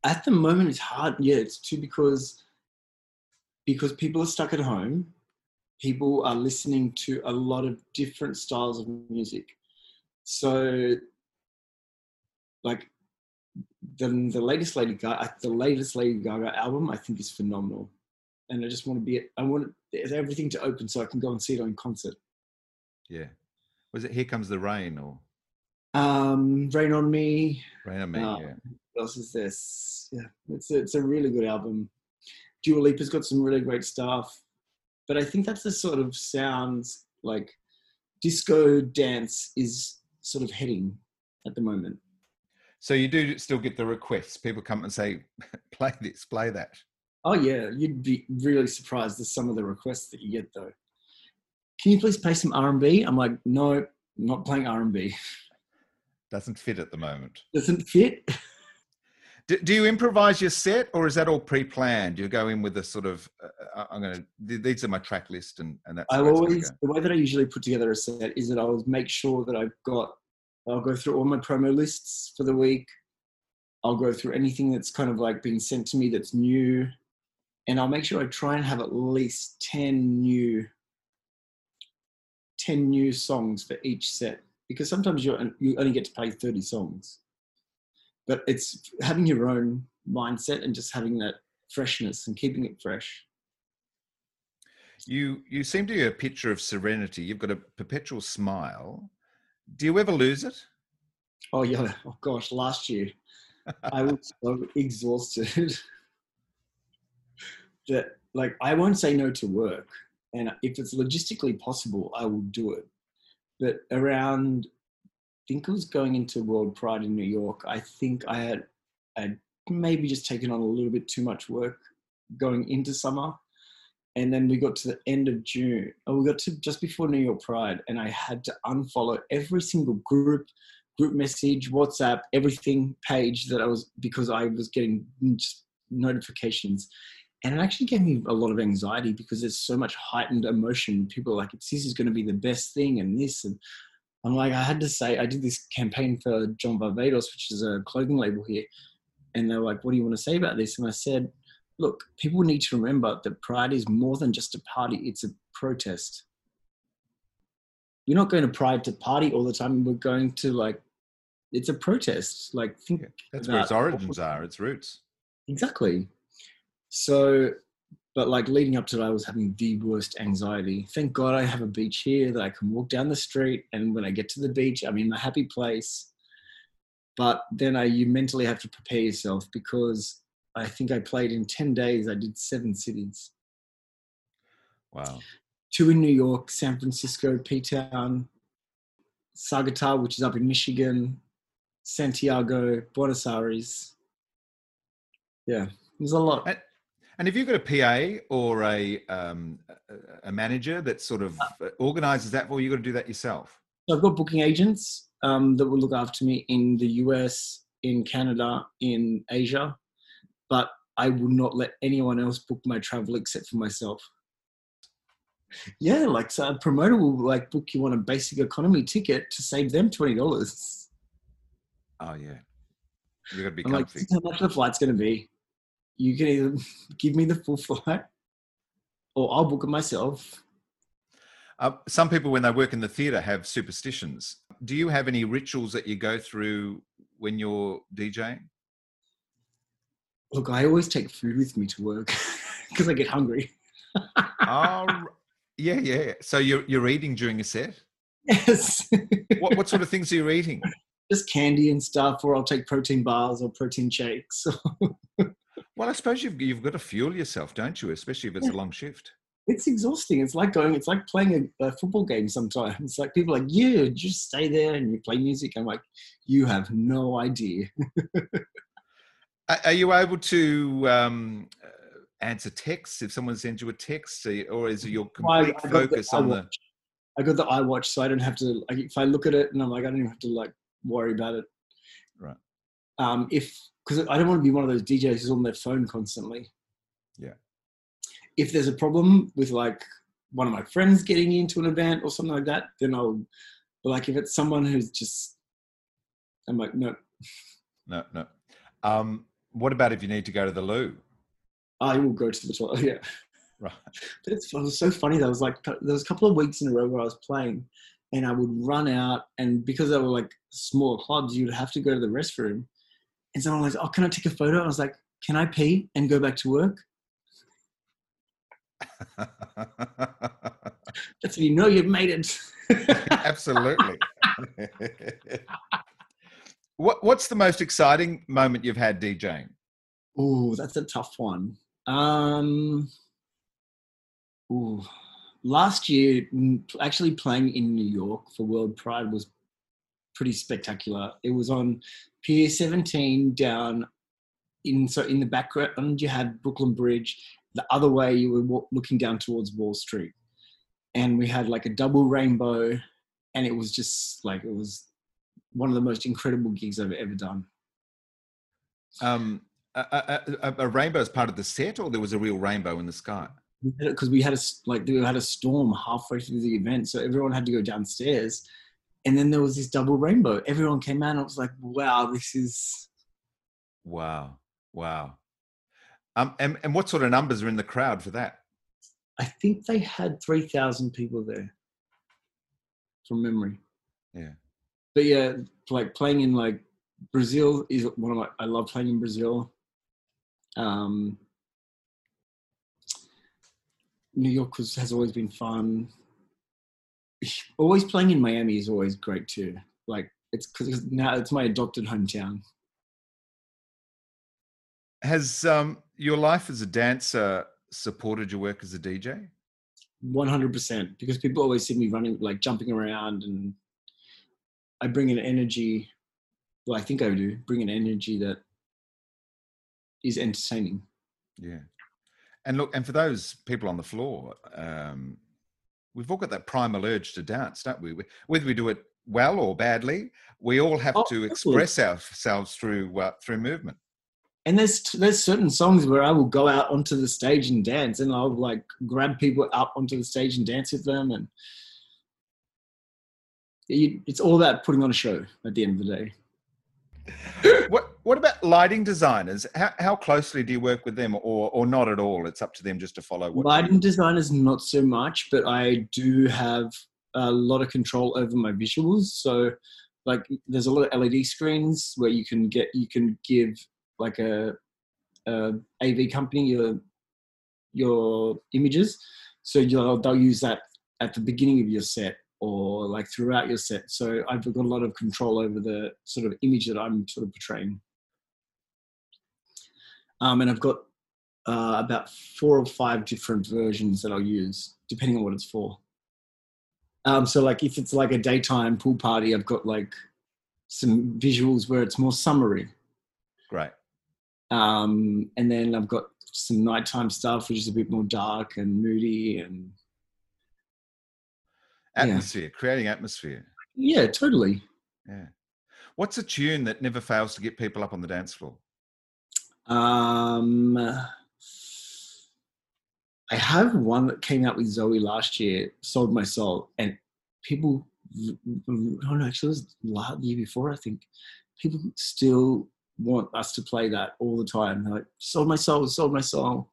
Speaker 2: at the moment it's hard yeah it's too because because people are stuck at home. People are listening to a lot of different styles of music. So like the, the latest lady gaga the latest lady gaga album i think is phenomenal. And i just want to be i want everything to open so i can go and see it on concert.
Speaker 1: Yeah. Was it here comes the rain or?
Speaker 2: Um rain on me.
Speaker 1: Rain on me uh, yeah
Speaker 2: else is this? Yeah, it's a, it's a really good album. Dua Lipa's got some really great stuff, but I think that's the sort of sounds like disco dance is sort of heading at the moment.
Speaker 1: So you do still get the requests. People come and say, "Play this, play that."
Speaker 2: Oh yeah, you'd be really surprised at some of the requests that you get though. Can you please play some R and B? I'm like, no, I'm not playing R and B.
Speaker 1: Doesn't fit at the moment.
Speaker 2: Doesn't fit.
Speaker 1: Do, do, you improvise your set, or is that all pre-planned? You go in with a sort of, uh, uh I'm going to. These are my track list, and and that's.
Speaker 2: I always the way that I usually put together a set is that I will make sure that I've got. I'll go through all my promo lists for the week. I'll go through anything that's kind of like being sent to me that's new, and I'll make sure I try and have at least ten new. 10 new songs for each set because sometimes you you only get to play 30 songs but it's having your own mindset and just having that freshness and keeping it fresh.
Speaker 1: You you seem to be a picture of serenity. You've got a perpetual smile. Do you ever lose it?
Speaker 2: Oh yeah. Oh gosh, last year I was so exhausted that like I won't say no to work, and if it's logistically possible, I will do it. But around think it was going into World Pride in New York. I think I had, maybe just taken on a little bit too much work going into summer. And then we got to the end of June, or we got to just before New York Pride, and I had to unfollow every single group, group message, WhatsApp, everything page that I was because I was getting notifications. And it actually gave me a lot of anxiety because there's so much heightened emotion. People are like, this is going to be the best thing, and this. And I'm like, I had to say, I did this campaign for John Barbados, which is a clothing label here. And they're like, what do you want to say about this? And I said, look, people need to remember that Pride is more than just a party, it's a protest. You're not going to Pride to party all the time. We're going to like, it's a protest. Like, think
Speaker 1: yeah, that's where its origins are, its roots.
Speaker 2: Exactly. So, but like leading up to it, I was having the worst anxiety. Thank God I have a beach here that I can walk down the street, and when I get to the beach, I'm in a happy place. But then I, you mentally have to prepare yourself because I think I played in 10 days, I did seven cities.
Speaker 1: Wow.
Speaker 2: Two in New York, San Francisco, P Town, Saugatuck, which is up in Michigan, Santiago, Buenos Aires. Yeah, there's a lot.
Speaker 1: And, if you've got a PA or a um, a manager that sort of uh, organises that, for you you've got to do that yourself?
Speaker 2: I've got booking agents um, that will look after me in the US, in Canada, in Asia, but I will not let anyone else book my travel except for myself. Yeah, like so a promoter will like book you on a basic economy ticket to save them twenty dollars.
Speaker 1: Oh yeah, you got to be
Speaker 2: I'm
Speaker 1: comfy.
Speaker 2: like, how much the flight's going to be? You can either give me the full flight, or I'll book it myself.
Speaker 1: Uh, some people, when they work in the theatre, have superstitions. Do you have any rituals that you go through when you're DJing?
Speaker 2: Look, I always take food with me to work because I get hungry.
Speaker 1: oh, yeah, yeah. So you're you're eating during a set.
Speaker 2: Yes.
Speaker 1: what what sort of things are you eating?
Speaker 2: Just candy and stuff, or I'll take protein bars or protein shakes.
Speaker 1: Well, I suppose you've you've got to fuel yourself, don't you? Especially if it's yeah. a long shift.
Speaker 2: It's exhausting. It's like going. It's like playing a, a football game. Sometimes it's like people are like, "Yeah, just stay there and you play music." I'm like, "You have no idea."
Speaker 1: Are you able to um, uh, answer texts if someone sends you a text, or is your complete I, I focus the on the?
Speaker 2: I got the iWatch, so I don't have to. Like, if I look at it and I'm like, I don't even have to like worry about it.
Speaker 1: Right.
Speaker 2: Um, if because I don't want to be one of those DJs who's on their phone constantly.
Speaker 1: Yeah.
Speaker 2: If there's a problem with like one of my friends getting into an event or something like that, then I'll. But like if it's someone who's just, I'm like, no.
Speaker 1: No, no. Um, what about if you need to go to the loo?
Speaker 2: I will go to the toilet. Yeah.
Speaker 1: Right.
Speaker 2: But it's, it was so funny. There was like there was a couple of weeks in a row where I was playing, and I would run out, and because they were like small clubs, you'd have to go to the restroom, and someone was like, "Oh, can I take a photo?" I was like, "Can I pee and go back to work?" That's when you know you've made it.
Speaker 1: Absolutely. What What's the most exciting moment you've had DJing?
Speaker 2: Oh, that's a tough one. Um, ooh, last year, actually playing in New York for World Pride was pretty spectacular. It was on Pier 17 down in so in the background you had Brooklyn Bridge. The other way you were looking down towards Wall Street, and we had like a double rainbow, and it was just like it was one of the most incredible gigs I've ever done.
Speaker 1: Um, a, a, a, rainbow is part of the set, or there was a real rainbow in the sky?
Speaker 2: Because we had a like we had a storm halfway through the event, so everyone had to go downstairs, and then there was this double rainbow. Everyone came out, and I was like, "Wow, this is."
Speaker 1: Wow! Wow! Um, and, and what sort of numbers are in the crowd for that?
Speaker 2: I think they had three thousand people there, from memory.
Speaker 1: Yeah
Speaker 2: but yeah, like playing in like Brazil is one of my. I love playing in Brazil. Um, New York was, has always been fun. Always playing in Miami is always great too. Like it's because now it's my adopted hometown.
Speaker 1: Has um, your life as a dancer supported your work as a DJ?
Speaker 2: One hundred percent, because people always see me running, like jumping around and I bring an energy. Well, I think I do bring an energy that is entertaining.
Speaker 1: Yeah, and look, and for those people on the floor, um, we've all got that primal urge to dance, don't we? Whether we do it well or badly, we all have oh, to express ourselves through uh, through movement.
Speaker 2: And there's there's certain songs where I will go out onto the stage and dance, and I'll like grab people up onto the stage and dance with them, and it's all about putting on a show at the end of the day.
Speaker 1: what what about lighting designers? How, how closely do you work with them, or or not at all? It's up to them just to follow.
Speaker 2: What lighting designers, not so much, but I do have a lot of control over my visuals. So, like, there's a lot of LED screens where you can get you can give like a, a AV company your your images. So you'll, they'll use that at the beginning of your set or like throughout your set. So I've got a lot of control over the sort of image that I'm sort of portraying. Um, and I've got uh, about four or five different versions that I'll use, depending on what it's for. Um, so like if it's like a daytime pool party, I've got like some visuals where it's more summery.
Speaker 1: Great.
Speaker 2: Um, and then I've got some nighttime stuff, which is a bit more dark and moody and
Speaker 1: atmosphere, yeah. creating atmosphere.
Speaker 2: Yeah, totally.
Speaker 1: Yeah. What's a tune that never fails to get people up on the dance floor?
Speaker 2: Um, I have one that came out with Zoe last year, "Sold My Soul," and people. Oh no, actually, it was the year before. I think people still want us to play that all the time. They're like, "Sold my soul, sold my soul."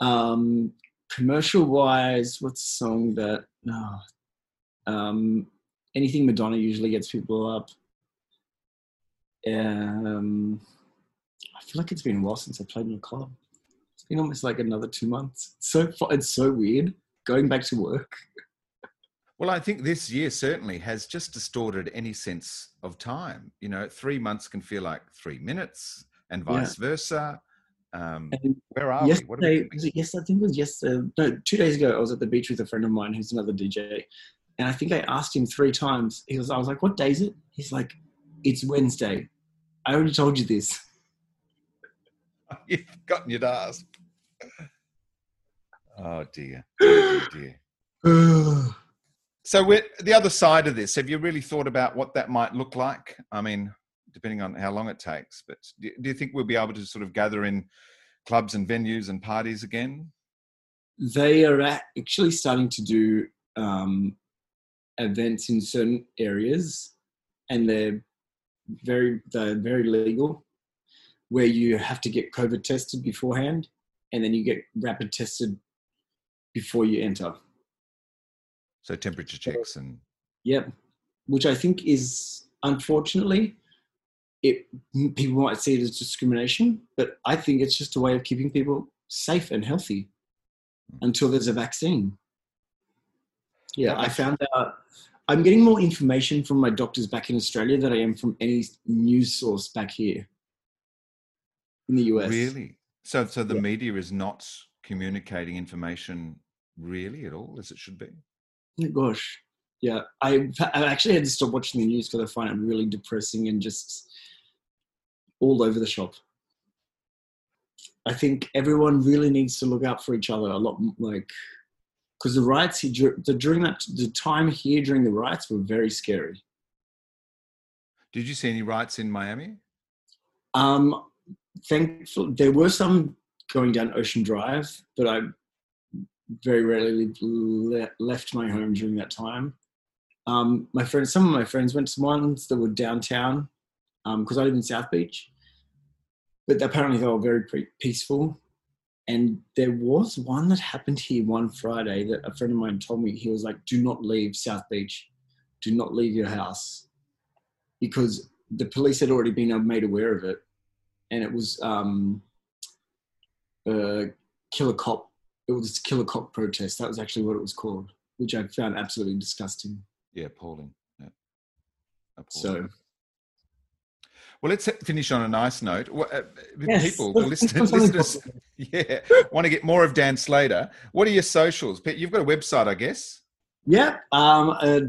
Speaker 2: Um, commercial wise, what's the song that? No, um, anything Madonna usually gets people up. Um, I feel like it's been a while since I played in a club. It's been almost like another two months. It's so it's so weird going back to work.
Speaker 1: Well, I think this year certainly has just distorted any sense of time. You know, three months can feel like three minutes, and vice yeah. versa. Um, where are
Speaker 2: yesterday, we? What are we yes, I think it was yesterday. No, two days ago, I was at the beach with a friend of mine who's another DJ, and I think I asked him three times. He was, I was like, "What day is it?" He's like, "It's Wednesday." I already told you this.
Speaker 1: You've forgotten your ask. Oh dear, oh dear. so, the other side of this, have you really thought about what that might look like? I mean, depending on how long it takes, but do, do you think we'll be able to sort of gather in clubs and venues and parties again?
Speaker 2: They are actually starting to do um, events in certain areas, and they're very they're very legal, where you have to get COVID tested beforehand, and then you get rapid tested before you enter.
Speaker 1: So temperature checks and
Speaker 2: yep, which I think is unfortunately it people might see it as discrimination, but I think it's just a way of keeping people safe and healthy hmm. until there's a vaccine. Yeah, I found out I'm getting more information from my doctors back in Australia than I am from any news source back here in the US.
Speaker 1: Really? So, so the yeah. media is not communicating information really at all as it should be.
Speaker 2: Oh, gosh, yeah. I I actually had to stop watching the news because I find it really depressing and just all over the shop. I think everyone really needs to look out for each other a lot. Like because the riots the during that the time here during the riots were very scary.
Speaker 1: Did you see any riots in Miami?
Speaker 2: Um, thankfully, there were some going down Ocean Drive, but I very rarely left my home during that time. Um, my friends, some of my friends went to ones that were downtown because um, I live in South Beach, but apparently they were very peaceful. And there was one that happened here one Friday that a friend of mine told me. He was like, "Do not leave South Beach. Do not leave your house," because the police had already been made aware of it, and it was um, a killer cop. It was killer cop protest. That was actually what it was called, which I found absolutely disgusting.
Speaker 1: Yeah, appalling. Yeah.
Speaker 2: appalling. So
Speaker 1: well, let's finish on a nice note. Uh, yes. People, the listeners, listeners yeah, want to get more of Dan Slater. What are your socials? You've got a website, I guess.
Speaker 2: Yeah, um, uh,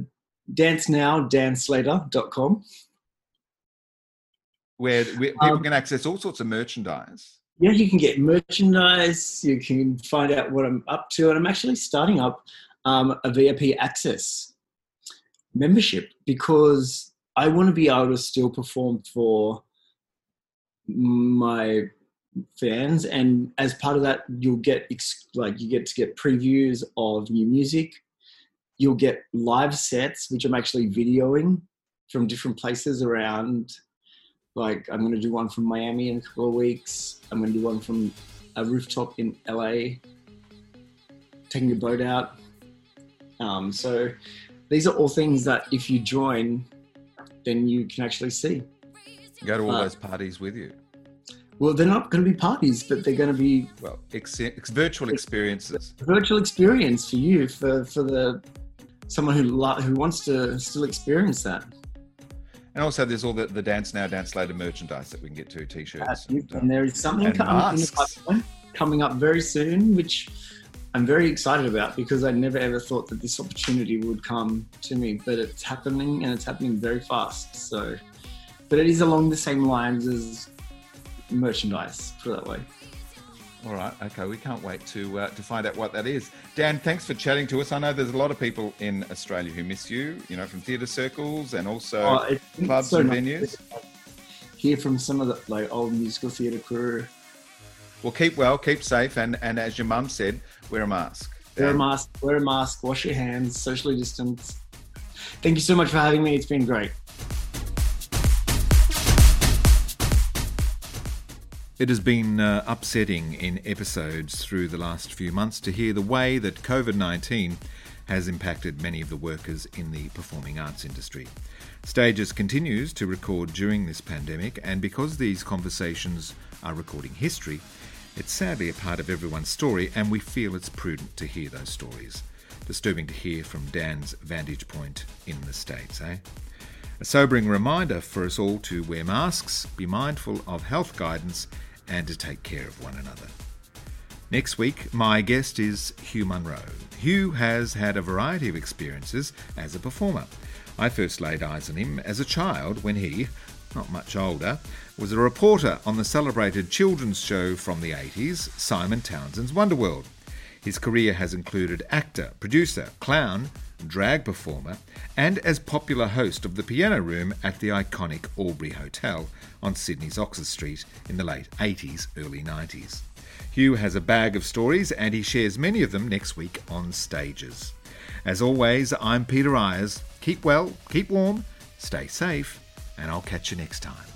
Speaker 2: dance now, danslater.com.
Speaker 1: Where, where people um, can access all sorts of merchandise.
Speaker 2: Yeah, you can get merchandise. You can find out what I'm up to. And I'm actually starting up um, a VIP access membership because I want to be able to still perform for my fans and as part of that you'll get like you get to get previews of new music you'll get live sets which i'm actually videoing from different places around like i'm going to do one from miami in a couple of weeks. I'm going to do one from a rooftop in la taking a boat out. Um, so these are all things that if you join then you can actually see.
Speaker 1: Go to all uh, those parties with you?
Speaker 2: well, they're not going to be parties, but they're going to be
Speaker 1: well, ex- ex- virtual experiences.
Speaker 2: Virtual experience for you, for for the someone who lo- who wants to still experience that.
Speaker 1: And also, there's all the, the dance now, dance later merchandise that we can get to, t-shirts,
Speaker 2: and, and, there is something coming, coming up very soon, which I'm very excited about because I never ever thought that this opportunity would come to me, but it's happening and it's happening very fast. So, but it is along the same lines as merchandise, put it that way.
Speaker 1: All right. Okay. We can't wait to uh, to find out what that is. Dan, thanks for chatting to us. I know there's a lot of people in Australia who miss you. You know, from theatre circles and also oh, clubs so and venues.
Speaker 2: Hear from some of the like old musical theatre crew.
Speaker 1: Well, keep well, keep safe, and and as your mum said, wear a mask.
Speaker 2: Wear a mask. Wear a mask. Wash your hands. Socially distance. Thank you so much for having me. It's been great.
Speaker 1: It has been uh, upsetting in episodes through the last few months to hear the way that COVID 19 has impacted many of the workers in the performing arts industry. Stages continues to record during this pandemic, and because these conversations are recording history, it's sadly a part of everyone's story, and we feel it's prudent to hear those stories. Disturbing to hear from Dan's vantage point in the States, eh? A sobering reminder for us all to wear masks, be mindful of health guidance, and to take care of one another. Next week, my guest is Hugh Munro. Hugh has had a variety of experiences as a performer. I first laid eyes on him as a child when he, not much older, was a reporter on the celebrated children's show from the 80s, Simon Townsend's Wonderworld. His career has included actor, producer, clown, drag performer, and as popular host of the Piano Room at the iconic Albury Hotel on Sydney's Oxford Street in the late 80s, early 90s. Hugh has a bag of stories and he shares many of them next week on stages. As always, I'm Peter Eyers. Keep well, keep warm, stay safe, and I'll catch you next time.